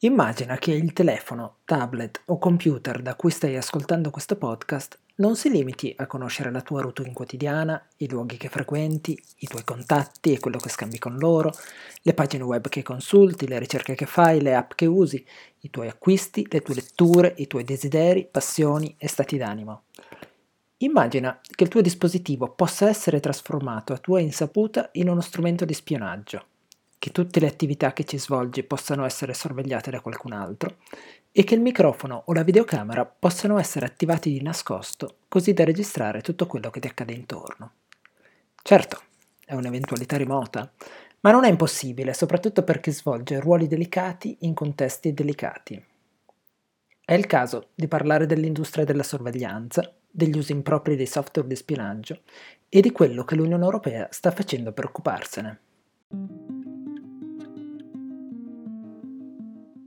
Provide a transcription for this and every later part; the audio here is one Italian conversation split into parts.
Immagina che il telefono, tablet o computer da cui stai ascoltando questo podcast non si limiti a conoscere la tua routine quotidiana, i luoghi che frequenti, i tuoi contatti e quello che scambi con loro, le pagine web che consulti, le ricerche che fai, le app che usi, i tuoi acquisti, le tue letture, i tuoi desideri, passioni e stati d'animo. Immagina che il tuo dispositivo possa essere trasformato a tua insaputa in uno strumento di spionaggio che tutte le attività che ci svolgi possano essere sorvegliate da qualcun altro e che il microfono o la videocamera possano essere attivati di nascosto così da registrare tutto quello che ti accade intorno. Certo, è un'eventualità remota, ma non è impossibile, soprattutto per chi svolge ruoli delicati in contesti delicati. È il caso di parlare dell'industria della sorveglianza, degli usi impropri dei software di spionaggio e di quello che l'Unione Europea sta facendo per occuparsene.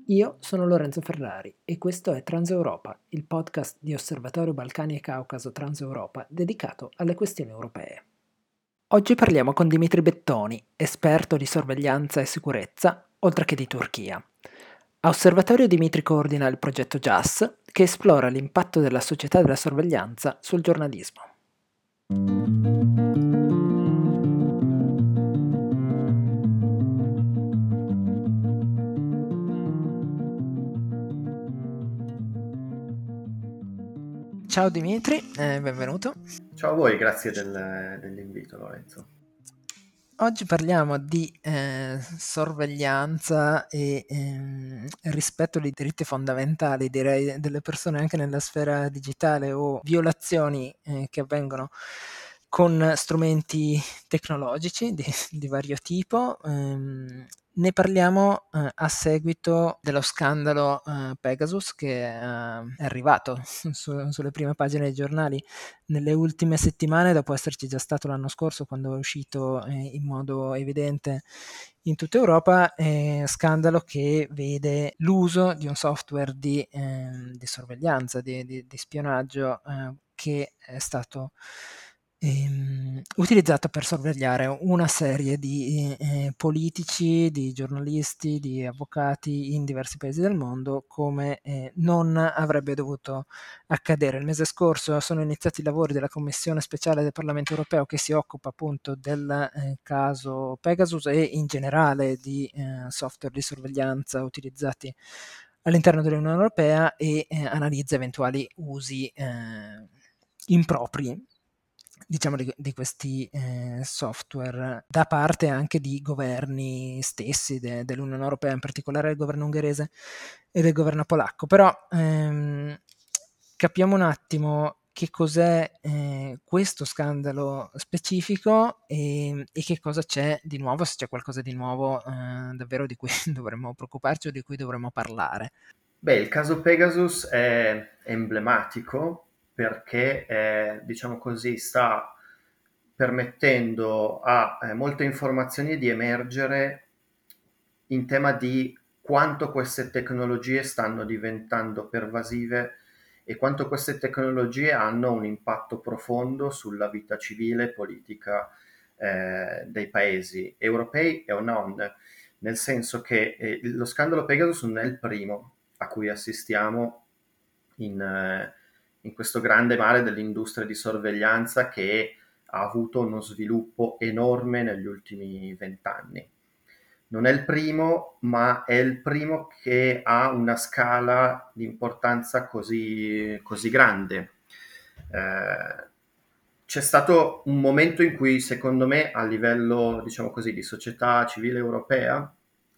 Io sono Lorenzo Ferrari e questo è Transeuropa, il podcast di Osservatorio Balcani e Caucaso Transeuropa dedicato alle questioni europee. Oggi parliamo con Dimitri Bettoni, esperto di sorveglianza e sicurezza, oltre che di Turchia. A Osservatorio Dimitri coordina il progetto JAS, che esplora l'impatto della società della sorveglianza sul giornalismo. Ciao Dimitri, eh, benvenuto. Ciao a voi, grazie del, dell'invito Lorenzo. Oggi parliamo di eh, sorveglianza e eh, rispetto dei diritti fondamentali, direi, delle persone anche nella sfera digitale o violazioni eh, che avvengono con strumenti tecnologici di, di vario tipo. Ehm, ne parliamo eh, a seguito dello scandalo eh, Pegasus che eh, è arrivato su, sulle prime pagine dei giornali nelle ultime settimane, dopo esserci già stato l'anno scorso quando è uscito eh, in modo evidente in tutta Europa, scandalo che vede l'uso di un software di, ehm, di sorveglianza, di, di, spionaggio eh, che è stato ehm, utilizzata per sorvegliare una serie di eh, politici, di giornalisti, di avvocati in diversi paesi del mondo come eh, non avrebbe dovuto accadere. Il mese scorso sono iniziati i lavori della Commissione speciale del Parlamento europeo che si occupa appunto del eh, caso Pegasus e in generale di eh, software di sorveglianza utilizzati all'interno dell'Unione Europea e eh, analizza eventuali usi eh, impropri diciamo di, di questi eh, software da parte anche di governi stessi de, dell'Unione Europea, in particolare del governo ungherese e del governo polacco. Però ehm, capiamo un attimo che cos'è eh, questo scandalo specifico e, e, che cosa c'è di nuovo, se c'è qualcosa di nuovo eh, davvero di cui dovremmo preoccuparci o di cui dovremmo parlare. Beh, il caso Pegasus è emblematico perché eh, diciamo così sta permettendo a eh, molte informazioni di emergere in tema di quanto queste tecnologie stanno diventando pervasive e quanto queste tecnologie hanno un impatto profondo sulla vita civile e politica eh, dei paesi europei e non, nel senso che eh, lo scandalo Pegasus non è il primo a cui assistiamo in, eh, in questo grande mare dell'industria di sorveglianza che ha avuto uno sviluppo enorme negli ultimi vent'anni. Non è il primo, ma è il primo che ha una scala di importanza così, così grande. Eh, c'è stato un momento in cui, secondo me, a livello, diciamo così, di società civile europea,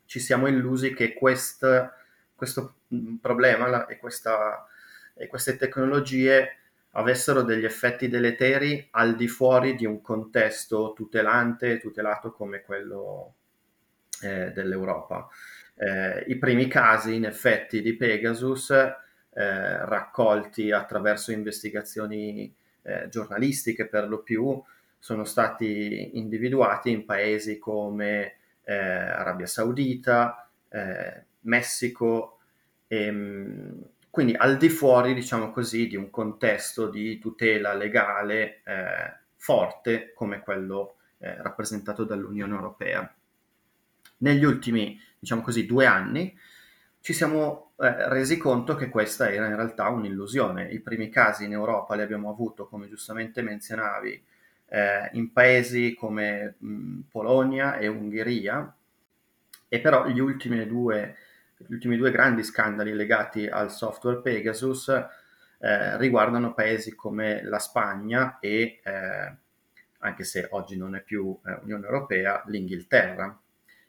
ci siamo illusi che quest, questo problema la, e questa e queste tecnologie avessero degli effetti deleteri al di fuori di un contesto tutelante e tutelato come quello eh, dell'Europa. Eh, I primi casi, in effetti, di Pegasus, eh, raccolti attraverso investigazioni eh, giornalistiche per lo più, sono stati individuati in paesi come eh, Arabia Saudita, eh, Messico e, ehm, quindi al di fuori, diciamo così, di un contesto di tutela legale eh, forte come quello eh, rappresentato dall'Unione Europea. Negli ultimi, diciamo così, due anni ci siamo eh, resi conto che questa era in realtà un'illusione. I primi casi in Europa li abbiamo avuto, come giustamente menzionavi, eh, in paesi come mh, Polonia e Ungheria, e però gli ultimi due, gli ultimi due grandi scandali legati al software Pegasus eh, riguardano paesi come la Spagna e, eh, anche se oggi non è più eh, Unione Europea, l'Inghilterra.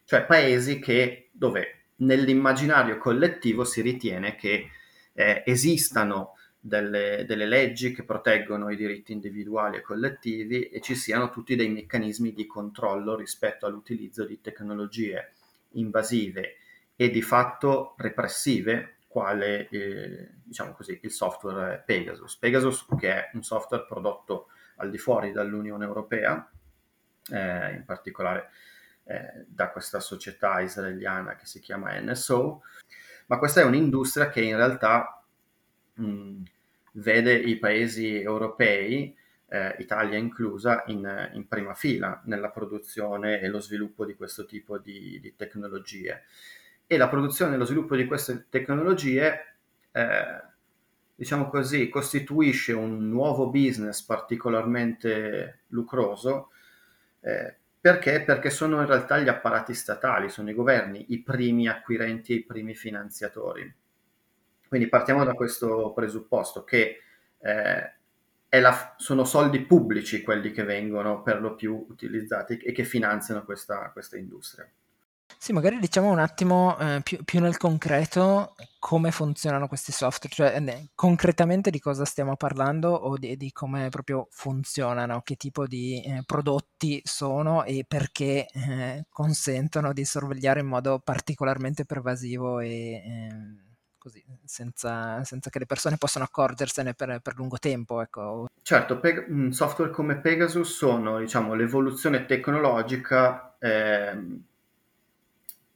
Cioè paesi che, dove nell'immaginario collettivo si ritiene che eh, esistano delle, delle, leggi che proteggono i diritti individuali e collettivi e ci siano tutti dei meccanismi di controllo rispetto all'utilizzo di tecnologie invasive e di fatto repressive, quale eh, diciamo così, il software Pegasus. Pegasus che è un software prodotto al di fuori dall'Unione Europea, eh, in particolare eh, da questa società israeliana che si chiama NSO, ma questa è un'industria che in realtà mh, vede i paesi europei, eh, Italia inclusa, in, in, prima fila nella produzione e lo sviluppo di questo tipo di, di tecnologie. E la produzione e lo sviluppo di queste tecnologie, eh, diciamo così, costituisce un nuovo business particolarmente lucroso eh, perché? Perché sono in realtà gli apparati statali, sono i governi i primi acquirenti e i primi finanziatori. Quindi partiamo da questo presupposto che eh, la, sono soldi pubblici quelli che vengono per lo più utilizzati e che finanziano questa, questa industria. Sì, magari diciamo un attimo eh, più, più, nel concreto come funzionano questi software, cioè eh, concretamente di cosa stiamo parlando o di, di come proprio funzionano, che tipo di eh, prodotti sono e perché eh, consentono di sorvegliare in modo particolarmente pervasivo e ehm, così, senza, senza, che le persone possano accorgersene per, per lungo tempo. Ecco. Certo, Peg- software come Pegasus sono diciamo, l'evoluzione tecnologica ehm,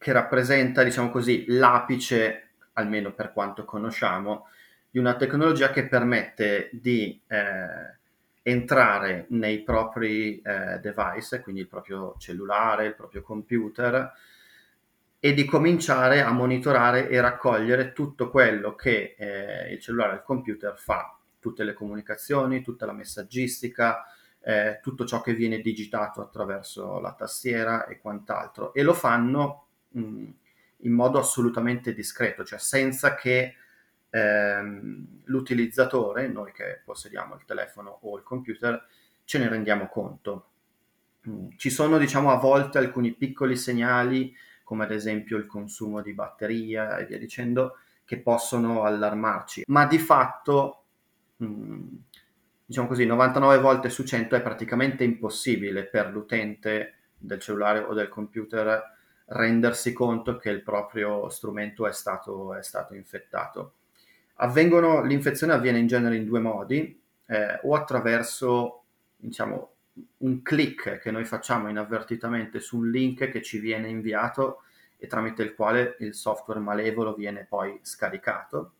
che rappresenta, diciamo così, l'apice, almeno per quanto conosciamo, di una tecnologia che permette di eh, entrare nei propri eh, device, quindi il proprio cellulare, il proprio computer, e di cominciare a monitorare e raccogliere tutto quello che eh, il cellulare e il computer fa, tutte le comunicazioni, tutta la messaggistica, eh, tutto ciò che viene digitato attraverso la tastiera e quant'altro. E lo fanno in modo assolutamente discreto, cioè senza che ehm, l'utilizzatore, noi che possediamo il telefono o il computer, ce ne rendiamo conto. Ci sono, diciamo, a volte alcuni piccoli segnali, come ad esempio il consumo di batteria e via dicendo, che possono allarmarci, ma di fatto, mh, diciamo così, 99 volte su 100 è praticamente impossibile per l'utente del cellulare o del computer rendersi conto che il proprio strumento è stato, è stato infettato. Avvengono, l'infezione avviene in genere in due modi, eh, o attraverso diciamo, un click che noi facciamo inavvertitamente su un link che ci viene inviato e tramite il quale il software malevolo viene poi scaricato.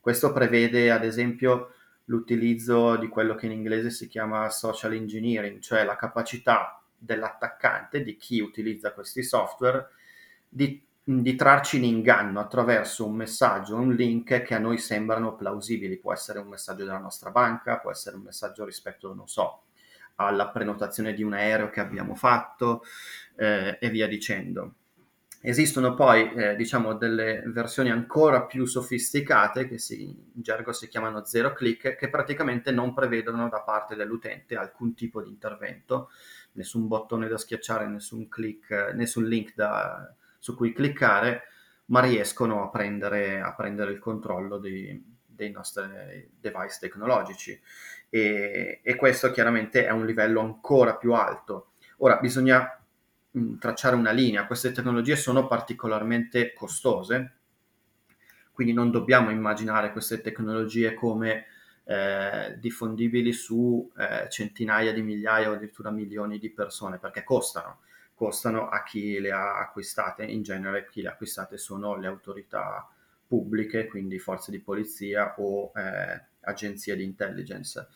Questo prevede ad esempio l'utilizzo di quello che in inglese si chiama social engineering, cioè la capacità dell'attaccante, di chi utilizza questi software, di, di trarci in inganno attraverso un messaggio, un link che a noi sembrano plausibili. Può essere un messaggio della nostra banca, può essere un messaggio rispetto, non so, alla prenotazione di un aereo che abbiamo fatto eh, e via dicendo. Esistono poi, eh, diciamo, delle versioni ancora più sofisticate che si, in gergo si chiamano zero click, che praticamente non prevedono da parte dell'utente alcun tipo di intervento, nessun bottone da schiacciare, nessun click, nessun link da, su cui cliccare, ma riescono a prendere, a prendere il controllo di, dei nostri device tecnologici. E, e questo chiaramente è un livello ancora più alto. Ora bisogna tracciare una linea. Queste tecnologie sono particolarmente costose, quindi non dobbiamo immaginare queste tecnologie come eh, diffondibili su eh, centinaia di migliaia o addirittura milioni di persone, perché costano, costano a chi le ha acquistate. In genere chi le ha acquistate sono le autorità pubbliche, quindi forze di polizia o eh, agenzie di intelligence.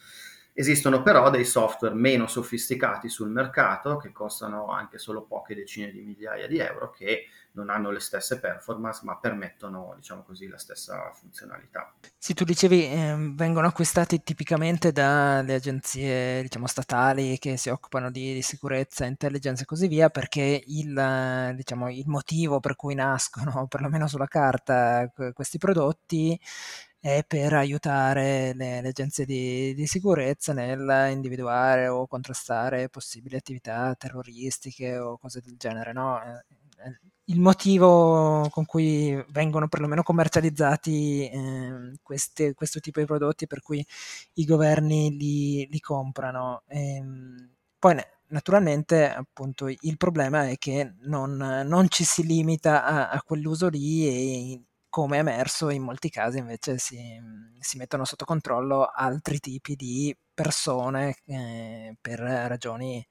Esistono però dei software meno sofisticati sul mercato che costano anche solo poche decine di migliaia di euro che non hanno le stesse performance ma permettono diciamo così la stessa funzionalità. Sì, tu dicevi eh, vengono acquistati tipicamente dalle agenzie diciamo statali che si occupano di, di sicurezza, intelligence e così via perché il, diciamo, il motivo per cui nascono perlomeno sulla carta questi prodotti è per aiutare le, le agenzie di, di, sicurezza nel individuare o contrastare possibili attività terroristiche o cose del genere, no? Eh, eh, il motivo con cui vengono perlomeno commercializzati eh, queste, questo tipo di prodotti per cui i governi li, li comprano. E, ehm, poi naturalmente appunto il problema è che non, non ci si limita a, a quell'uso lì e come è emerso in molti casi invece si, si mettono sotto controllo altri tipi di persone eh, per ragioni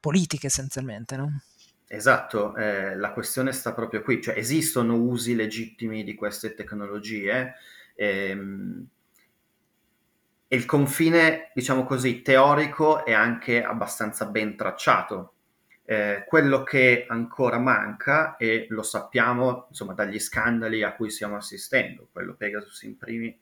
politiche essenzialmente. No? Esatto, eh, la questione sta proprio qui, cioè esistono usi legittimi di queste tecnologie ehm, e il confine, diciamo così, teorico è anche abbastanza ben tracciato eh, quello che ancora manca, e lo sappiamo insomma, dagli scandali a cui stiamo assistendo, quello Pegasus in primi,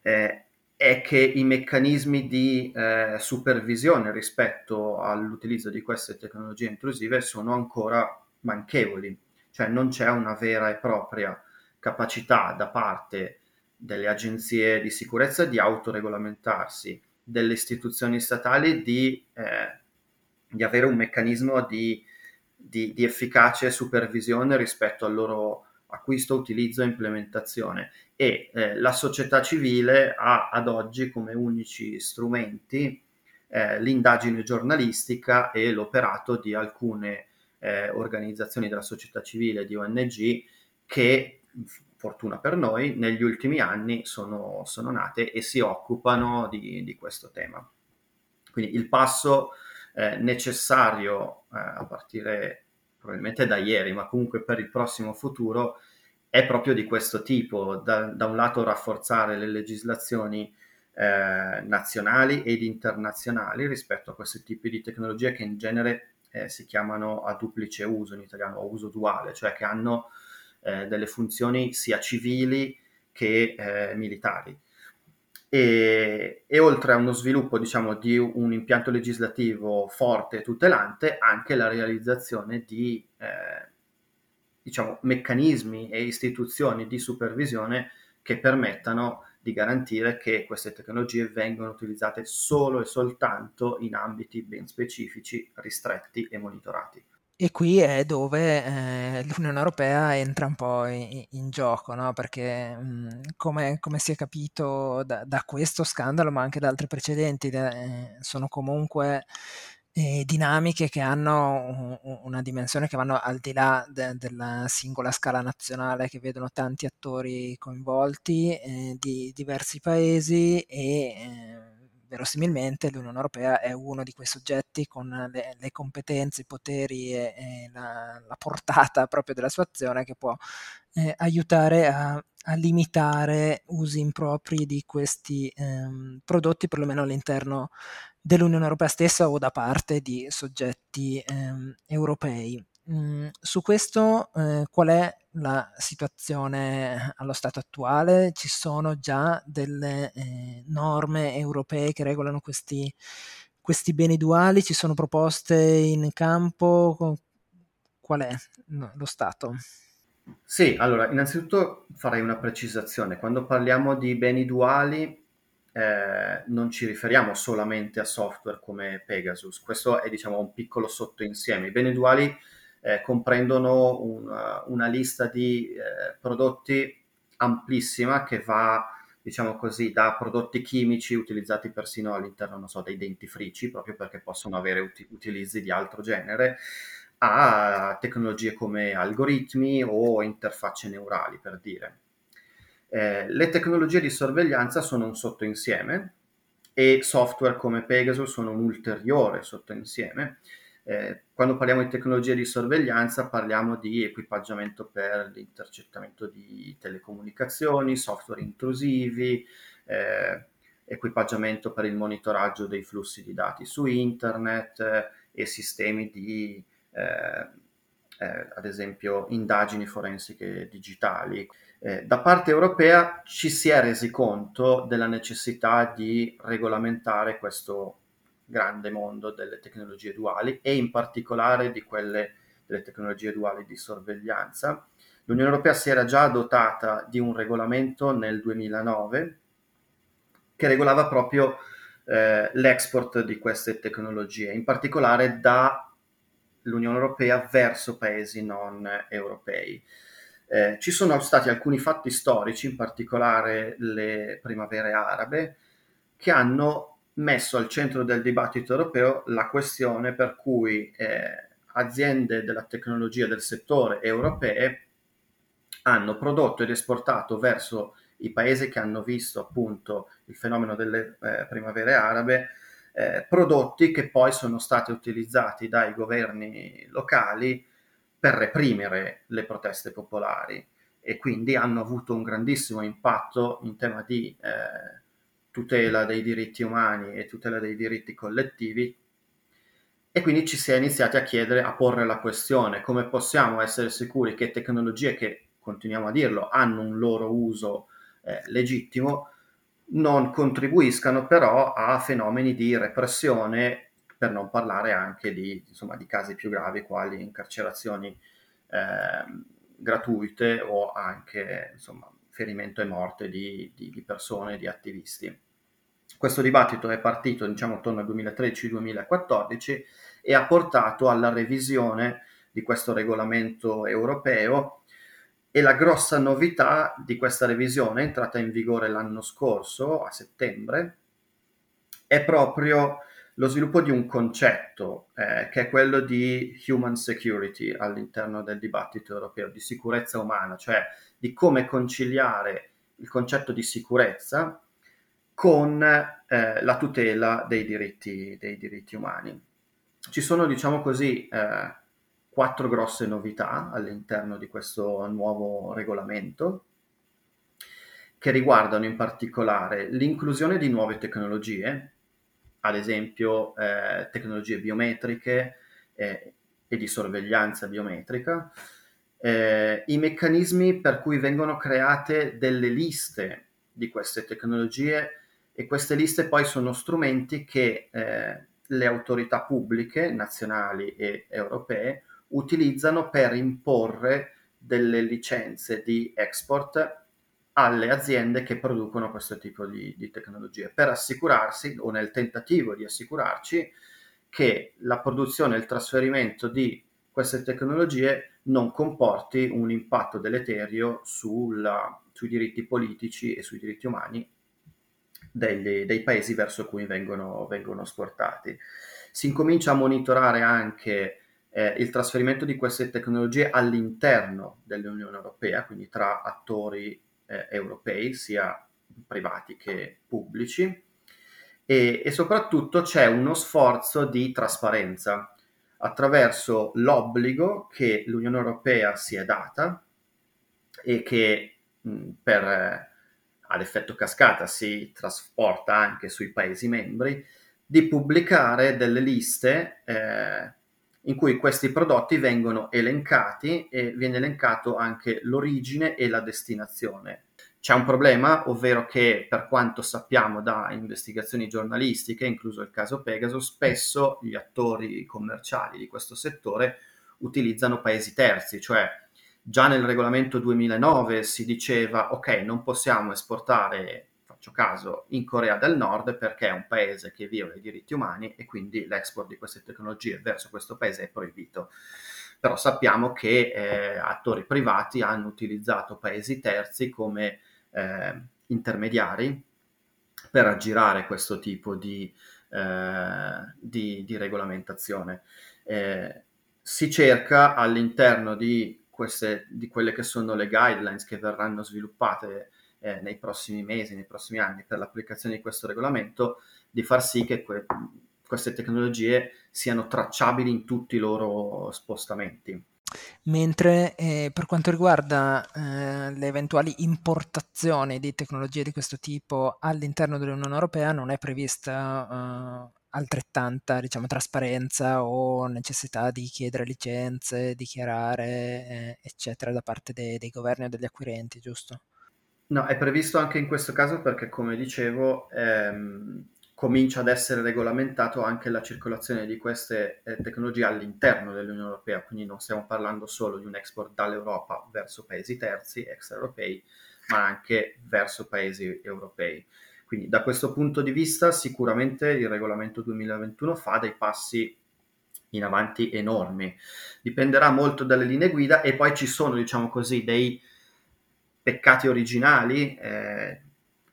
eh, è che i meccanismi di eh, supervisione rispetto all'utilizzo di queste tecnologie intrusive sono ancora manchevoli, cioè non c'è una vera e propria capacità da parte delle agenzie di sicurezza di autoregolamentarsi, delle istituzioni statali di eh, di avere un meccanismo di, di, di efficace supervisione rispetto al loro acquisto, utilizzo e implementazione e eh, la società civile ha ad oggi come unici strumenti eh, l'indagine giornalistica e l'operato di alcune eh, organizzazioni della società civile, di ONG, che, fortuna per noi, negli ultimi anni sono, sono nate e si occupano di, di questo tema. Quindi il passo necessario eh, a partire probabilmente da ieri, ma comunque per il prossimo futuro, è proprio di questo tipo. Da, da un lato rafforzare le legislazioni eh, nazionali ed internazionali rispetto a questi tipi di tecnologie che in genere eh, si chiamano a duplice uso in italiano, o uso duale, cioè che hanno eh, delle funzioni sia civili che eh, militari. E, e, oltre a uno sviluppo diciamo, di un impianto legislativo forte e tutelante, anche la realizzazione di eh, diciamo, meccanismi e istituzioni di supervisione che permettano di garantire che queste tecnologie vengano utilizzate solo e soltanto in ambiti ben specifici, ristretti e monitorati. E qui è dove eh, l'Unione Europea entra un po' in, in gioco, no? perché mh, come, come, si è capito da, da, questo scandalo, ma anche da altri precedenti, eh, sono comunque eh, dinamiche che hanno un, una dimensione che vanno al di là de, della singola scala nazionale, che vedono tanti attori coinvolti eh, di diversi paesi e eh, verosimilmente l'Unione Europea è uno di quei soggetti con le, le competenze, i poteri e, e la, la, portata proprio della sua azione che può eh, aiutare a, a, limitare usi impropri di questi ehm, prodotti, perlomeno all'interno dell'Unione Europea stessa o da parte di soggetti ehm, europei. Mm, su questo eh, qual è la situazione allo stato attuale? Ci sono già delle eh, norme europee che regolano questi, questi beni duali? Ci sono proposte in campo? Qual è lo stato? Sì, allora, innanzitutto farei una precisazione. Quando parliamo di beni duali, eh, non ci riferiamo solamente a software come Pegasus. Questo è, diciamo, un piccolo sottoinsieme. I beni duali eh, comprendono una, una, lista di eh, prodotti amplissima che va, diciamo così, da prodotti chimici utilizzati persino all'interno, so, dei dentifrici, proprio perché possono avere ut- utilizzi di altro genere, a tecnologie come algoritmi o interfacce neurali, per dire. Eh, le tecnologie di sorveglianza sono un sottoinsieme e software come Pegasus sono un ulteriore sottoinsieme eh, quando parliamo di tecnologie di sorveglianza parliamo di equipaggiamento per l'intercettamento di telecomunicazioni, software intrusivi, eh, equipaggiamento per il monitoraggio dei flussi di dati su internet eh, e sistemi di, eh, eh, ad esempio, indagini forensiche digitali. Eh, da parte europea ci si è resi conto della necessità di regolamentare questo grande mondo delle tecnologie duali e in particolare di quelle delle tecnologie duali di sorveglianza. L'Unione Europea si era già dotata di un regolamento nel 2009 che regolava proprio eh, l'export di queste tecnologie, in particolare dall'Unione Europea verso paesi non europei. Eh, ci sono stati alcuni fatti storici, in particolare le primavere arabe, che hanno messo al centro del dibattito europeo la questione per cui eh, aziende della tecnologia del settore europee hanno prodotto ed esportato verso i paesi che hanno visto appunto il fenomeno delle eh, primavere arabe eh, prodotti che poi sono stati utilizzati dai governi locali per reprimere le proteste popolari. E quindi hanno avuto un grandissimo impatto in tema di eh, tutela dei diritti umani e tutela dei diritti collettivi e quindi ci si è iniziati a chiedere, a porre la questione come possiamo essere sicuri che tecnologie che, continuiamo a dirlo, hanno un loro uso eh, legittimo, non contribuiscano però a fenomeni di repressione, per non parlare anche di, insomma, di casi più gravi quali incarcerazioni eh, gratuite o anche insomma, ferimento e morte di, di, di persone, di attivisti. Questo dibattito è partito diciamo attorno al 2013-2014 e ha portato alla revisione di questo regolamento europeo e la grossa novità di questa revisione, entrata in vigore l'anno scorso, a settembre, è proprio lo sviluppo di un concetto eh, che è quello di human security all'interno del dibattito europeo, di sicurezza umana, cioè di come conciliare il concetto di sicurezza con eh, la tutela dei diritti, dei diritti, umani. Ci sono, diciamo così, eh, quattro grosse novità all'interno di questo nuovo regolamento che riguardano in particolare l'inclusione di nuove tecnologie, ad esempio eh, tecnologie biometriche eh, e di sorveglianza biometrica, eh, i meccanismi per cui vengono create delle liste di queste tecnologie e queste liste poi sono strumenti che eh, le autorità pubbliche nazionali e europee utilizzano per imporre delle licenze di export alle aziende che producono questo tipo di, di tecnologie, per assicurarsi o nel tentativo di assicurarci che la produzione e il trasferimento di queste tecnologie non comporti un impatto deleterio sulla, sui diritti politici e sui diritti umani degli, dei paesi verso cui vengono, vengono esportati. Si incomincia a monitorare anche eh, il trasferimento di queste tecnologie all'interno dell'Unione Europea, quindi tra attori eh, europei, sia privati che pubblici, e, e soprattutto c'è uno sforzo di trasparenza attraverso l'obbligo che l'Unione Europea si è data e che mh, per ad effetto cascata si trasporta anche sui Paesi membri, di pubblicare delle liste eh, in cui questi prodotti vengono elencati e viene elencato anche l'origine e la destinazione. C'è un problema, ovvero che per quanto sappiamo da investigazioni giornalistiche, incluso il caso Pegasus, spesso gli attori commerciali di questo settore utilizzano paesi terzi, cioè Già nel regolamento 2009 si diceva ok, non possiamo esportare, faccio caso, in Corea del Nord perché è un paese che viola i diritti umani e quindi l'export di queste tecnologie verso questo paese è proibito. Però sappiamo che eh, attori privati hanno utilizzato paesi terzi come eh, intermediari per aggirare questo tipo di, eh, di, di regolamentazione. Eh, si cerca all'interno di queste, di quelle che sono le guidelines che verranno sviluppate eh, nei prossimi mesi, nei prossimi anni per l'applicazione di questo regolamento, di far sì che que- queste tecnologie siano tracciabili in tutti i loro spostamenti. Mentre eh, per quanto riguarda eh, le eventuali importazioni di tecnologie di questo tipo all'interno dell'Unione Europea non è prevista eh, altrettanta diciamo, trasparenza o necessità di chiedere licenze, dichiarare, eh, eccetera, da parte dei, dei governi o degli acquirenti, giusto? No, è previsto anche in questo caso perché, come dicevo, ehm, comincia ad essere regolamentato anche la circolazione di queste eh, tecnologie all'interno dell'Unione Europea, quindi non stiamo parlando solo di un export dall'Europa verso paesi terzi, extraeuropei, ma anche verso paesi europei. Quindi da questo punto di vista sicuramente il regolamento 2021 fa dei passi in avanti enormi. Dipenderà molto dalle linee guida e poi ci sono, diciamo così, dei peccati originali eh,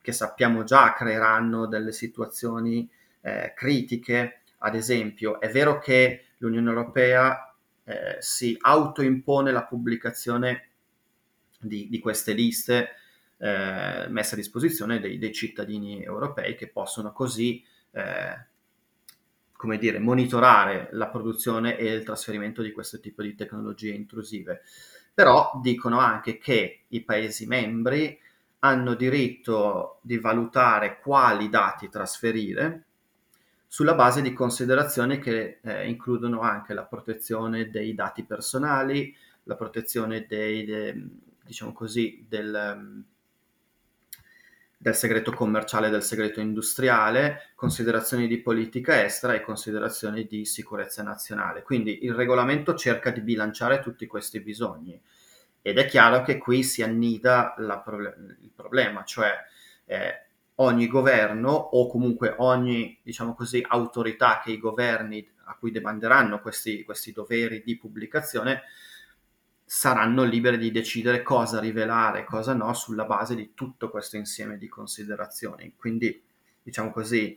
che sappiamo già creeranno delle situazioni eh, critiche. Ad esempio, è vero che l'Unione Europea eh, si autoimpone la pubblicazione di, di queste liste eh, messe a disposizione dei, dei, cittadini europei che possono così, eh, come dire, monitorare la produzione e il trasferimento di questo tipo di tecnologie intrusive. Però dicono anche che i Paesi membri hanno diritto di valutare quali dati trasferire sulla base di considerazioni che eh, includono anche la protezione dei dati personali, la protezione dei, de, diciamo così, del, del segreto commerciale e del segreto industriale, considerazioni di politica estera e considerazioni di sicurezza nazionale. Quindi il regolamento cerca di bilanciare tutti questi bisogni ed è chiaro che qui si annida proble- il problema, cioè eh, ogni governo o comunque ogni, diciamo così, autorità che i governi a cui demanderanno questi, questi doveri di pubblicazione saranno liberi di decidere cosa rivelare e cosa no sulla base di tutto questo insieme di considerazioni. Quindi, diciamo così,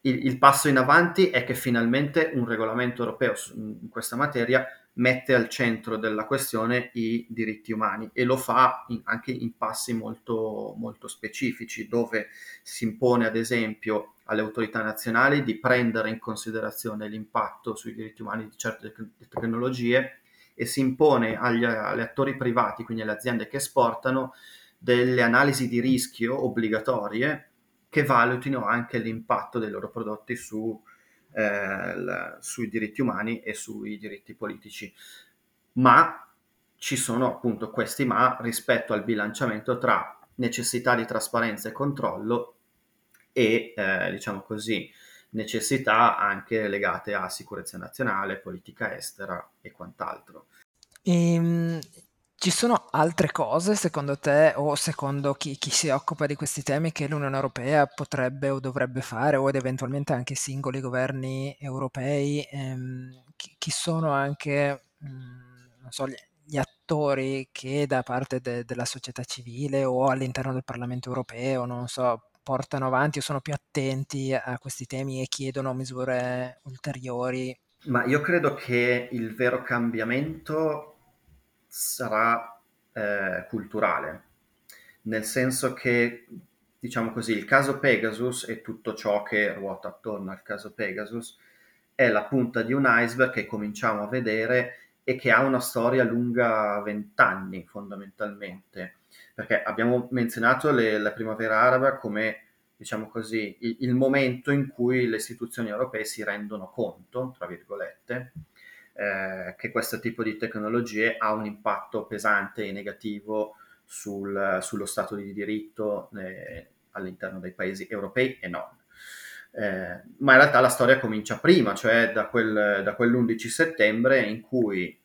il, il passo in avanti è che finalmente un regolamento europeo in questa materia mette al centro della questione i diritti umani e lo fa in, anche in passi molto, molto specifici, dove si impone ad esempio alle autorità nazionali di prendere in considerazione l'impatto sui diritti umani di certe tecnologie e si impone agli, agli attori privati, quindi alle aziende che esportano, delle analisi di rischio obbligatorie che valutino anche l'impatto dei loro prodotti su, eh, la, sui diritti umani e sui diritti politici. Ma ci sono appunto questi ma rispetto al bilanciamento tra necessità di trasparenza e controllo e, eh, diciamo così, necessità anche legate a sicurezza nazionale, politica estera e quant'altro. Ehm, ci sono altre cose secondo te o secondo chi, chi si occupa di questi temi che l'Unione Europea potrebbe o dovrebbe fare o ed eventualmente anche i singoli governi europei? Ehm, chi, chi sono anche, mm, non so, gli, gli attori che da parte de- della società civile o all'interno del Parlamento europeo, non so, portano avanti o sono più attenti a questi temi e chiedono misure ulteriori? Ma io credo che il vero cambiamento sarà eh, culturale, nel senso che, diciamo così, il caso Pegasus e tutto ciò che ruota attorno al caso Pegasus è la punta di un iceberg che cominciamo a vedere e che ha una storia lunga vent'anni fondamentalmente, perché abbiamo menzionato le, la primavera araba come diciamo così, il, il, momento in cui le istituzioni europee si rendono conto, tra virgolette, eh, che questo tipo di tecnologie ha un impatto pesante e negativo sul, sullo Stato di diritto eh, all'interno dei paesi europei e non. Eh, ma in realtà la storia comincia prima, cioè da, quel, da quell'11 settembre in cui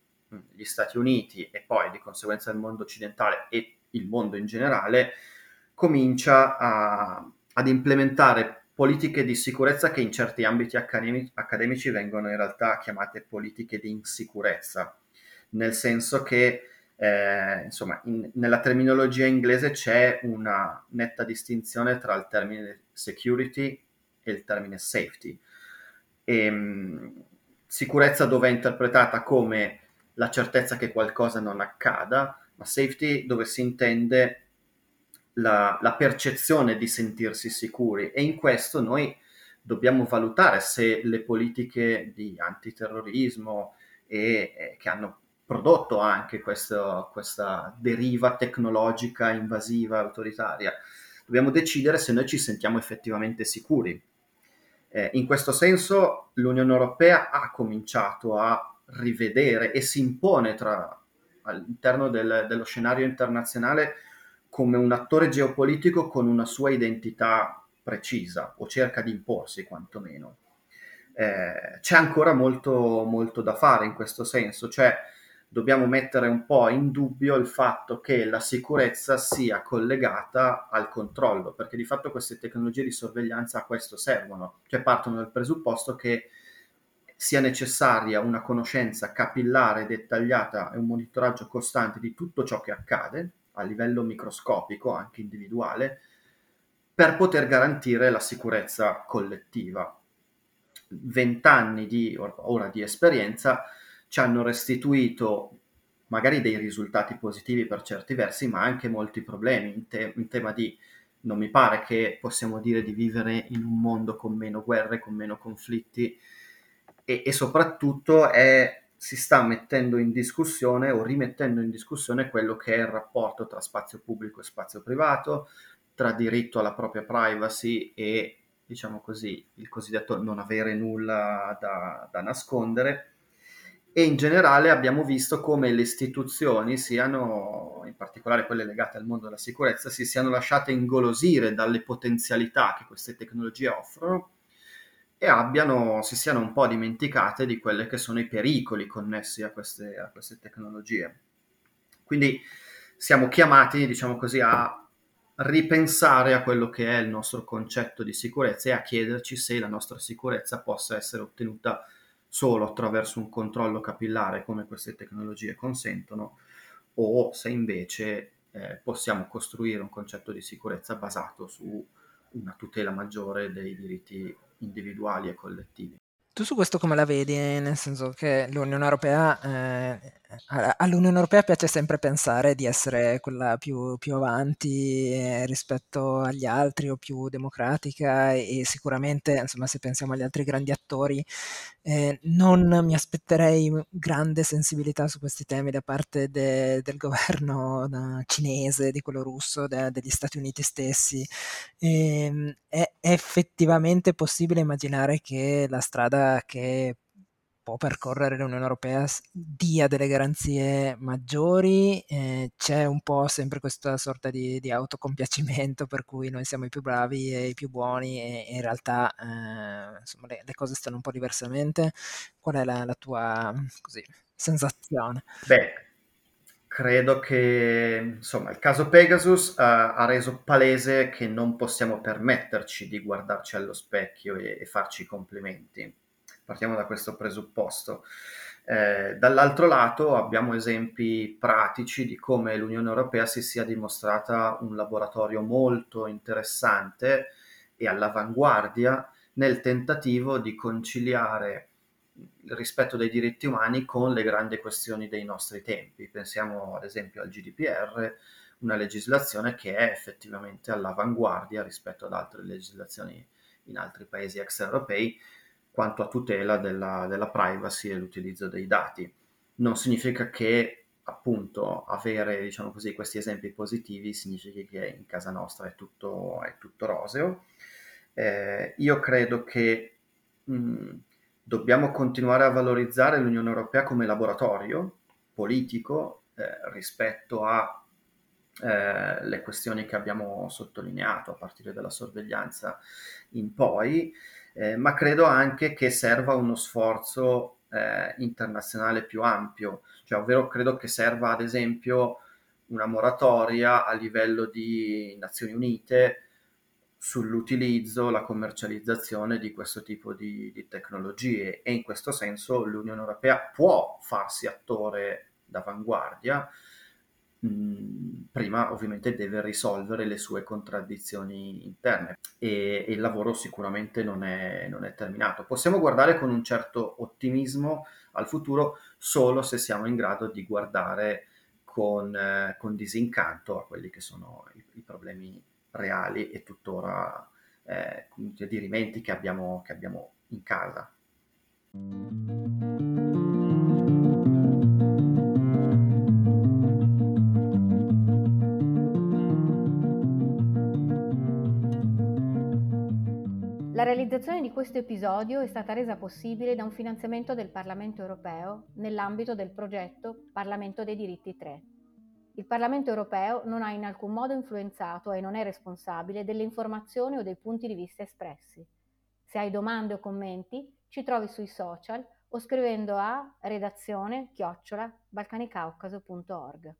gli Stati Uniti e poi di conseguenza il mondo occidentale e il mondo in generale comincia a, ad implementare politiche di sicurezza che in certi ambiti accademici, accademici vengono in realtà chiamate politiche di insicurezza, nel senso che eh, insomma, in, nella terminologia inglese c'è una netta distinzione tra il termine security e il termine safety. E, ehm, mh, sicurezza dove è interpretata come la certezza che qualcosa non accada, ma safety dove si intende la, la percezione di sentirsi sicuri e in questo noi dobbiamo valutare se le politiche di antiterrorismo e, eh, che hanno prodotto anche questo, questa deriva tecnologica invasiva autoritaria. Dobbiamo decidere se noi ci sentiamo effettivamente sicuri. Eh, in questo senso l'Unione Europea ha cominciato a rivedere e si impone tra, all'interno del, dello scenario internazionale come un attore geopolitico con una sua identità precisa o cerca di imporsi quantomeno. Eh, c'è ancora molto, molto da fare in questo senso, cioè dobbiamo mettere un po' in dubbio il fatto che la sicurezza sia collegata al controllo, perché di fatto queste tecnologie di sorveglianza a questo servono, cioè partono dal presupposto che sia necessaria una conoscenza capillare, dettagliata e un monitoraggio costante di tutto ciò che accade a livello microscopico, anche individuale, per poter garantire la sicurezza collettiva. Vent'anni di, ora di esperienza ci hanno restituito magari dei risultati positivi per certi versi, ma anche molti problemi in, te- in tema di non mi pare che possiamo dire di vivere in un mondo con meno guerre, con meno conflitti e, e soprattutto è, si sta mettendo in discussione o rimettendo in discussione quello che è il rapporto tra spazio pubblico e spazio privato, tra diritto alla propria privacy e diciamo così il cosiddetto non avere nulla da, da nascondere. E in generale abbiamo visto come le istituzioni siano, in particolare quelle legate al mondo della sicurezza, si siano lasciate ingolosire dalle potenzialità che queste tecnologie offrono e abbiano, si siano un po' dimenticate di quelli che sono i pericoli connessi a queste, a queste tecnologie. Quindi siamo chiamati, diciamo così, a ripensare a quello che è il nostro concetto di sicurezza e a chiederci se la nostra sicurezza possa essere ottenuta solo attraverso un controllo capillare come queste tecnologie consentono o se invece eh, possiamo costruire un concetto di sicurezza basato su una tutela maggiore dei diritti individuali e collettivi. Tu su questo come la vedi? Nel senso che l'Unione Europea, eh, all'Unione Europea piace sempre pensare di essere quella più, più avanti eh, rispetto agli altri o più democratica e, sicuramente, insomma, se pensiamo agli altri grandi attori, eh, non mi aspetterei grande sensibilità su questi temi da parte de, del governo da, cinese, di quello russo, da, degli Stati Uniti stessi. E, ehm, è effettivamente possibile immaginare che la strada che può percorrere l'Unione Europea dia delle garanzie maggiori, eh, c'è un po' sempre questa sorta di, di, autocompiacimento per cui noi siamo i più bravi e i più buoni e, in realtà eh, insomma, le, le, cose stanno un po' diversamente. Qual è la, la tua così, sensazione? Beh, credo che insomma il caso Pegasus uh, ha reso palese che non possiamo permetterci di guardarci allo specchio e, e farci i complimenti partiamo da questo presupposto. Eh, dall'altro lato abbiamo esempi pratici di come l'Unione Europea si sia dimostrata un laboratorio molto interessante e all'avanguardia nel tentativo di conciliare il rispetto dei diritti umani con le grandi questioni dei nostri tempi. Pensiamo ad esempio al GDPR, una legislazione che è effettivamente all'avanguardia rispetto ad altre legislazioni in altri paesi extraeuropei quanto a tutela della, della privacy e l'utilizzo dei dati. Non significa che appunto avere diciamo così, questi esempi positivi significhi che in casa nostra è tutto, è tutto roseo. Eh, io credo che mh, dobbiamo continuare a valorizzare l'Unione Europea come laboratorio politico eh, rispetto a eh, questioni che abbiamo sottolineato a partire dalla sorveglianza in poi eh, ma credo anche che serva uno sforzo eh, internazionale più ampio, cioè, ovvero credo che serva ad esempio una moratoria a livello di Nazioni Unite sull'utilizzo, la commercializzazione di questo tipo di, di tecnologie. E in questo senso l'Unione Europea può farsi attore d'avanguardia prima ovviamente deve risolvere le sue contraddizioni interne e, e il lavoro sicuramente non è, non è, terminato. Possiamo guardare con un certo ottimismo al futuro solo se siamo in grado di guardare con, eh, con disincanto a quelli che sono i, i problemi reali e tuttora eh, dirimenti che abbiamo, che abbiamo in casa. Realizzazione di questo episodio è stata resa possibile da un finanziamento del Parlamento europeo nell'ambito del progetto Parlamento dei diritti 3. Il Parlamento europeo non ha in alcun modo influenzato e non è responsabile delle informazioni o dei punti di vista espressi. Se hai domande o commenti, ci trovi sui social o scrivendo a redazione chiocciola balcanicaucaso.org.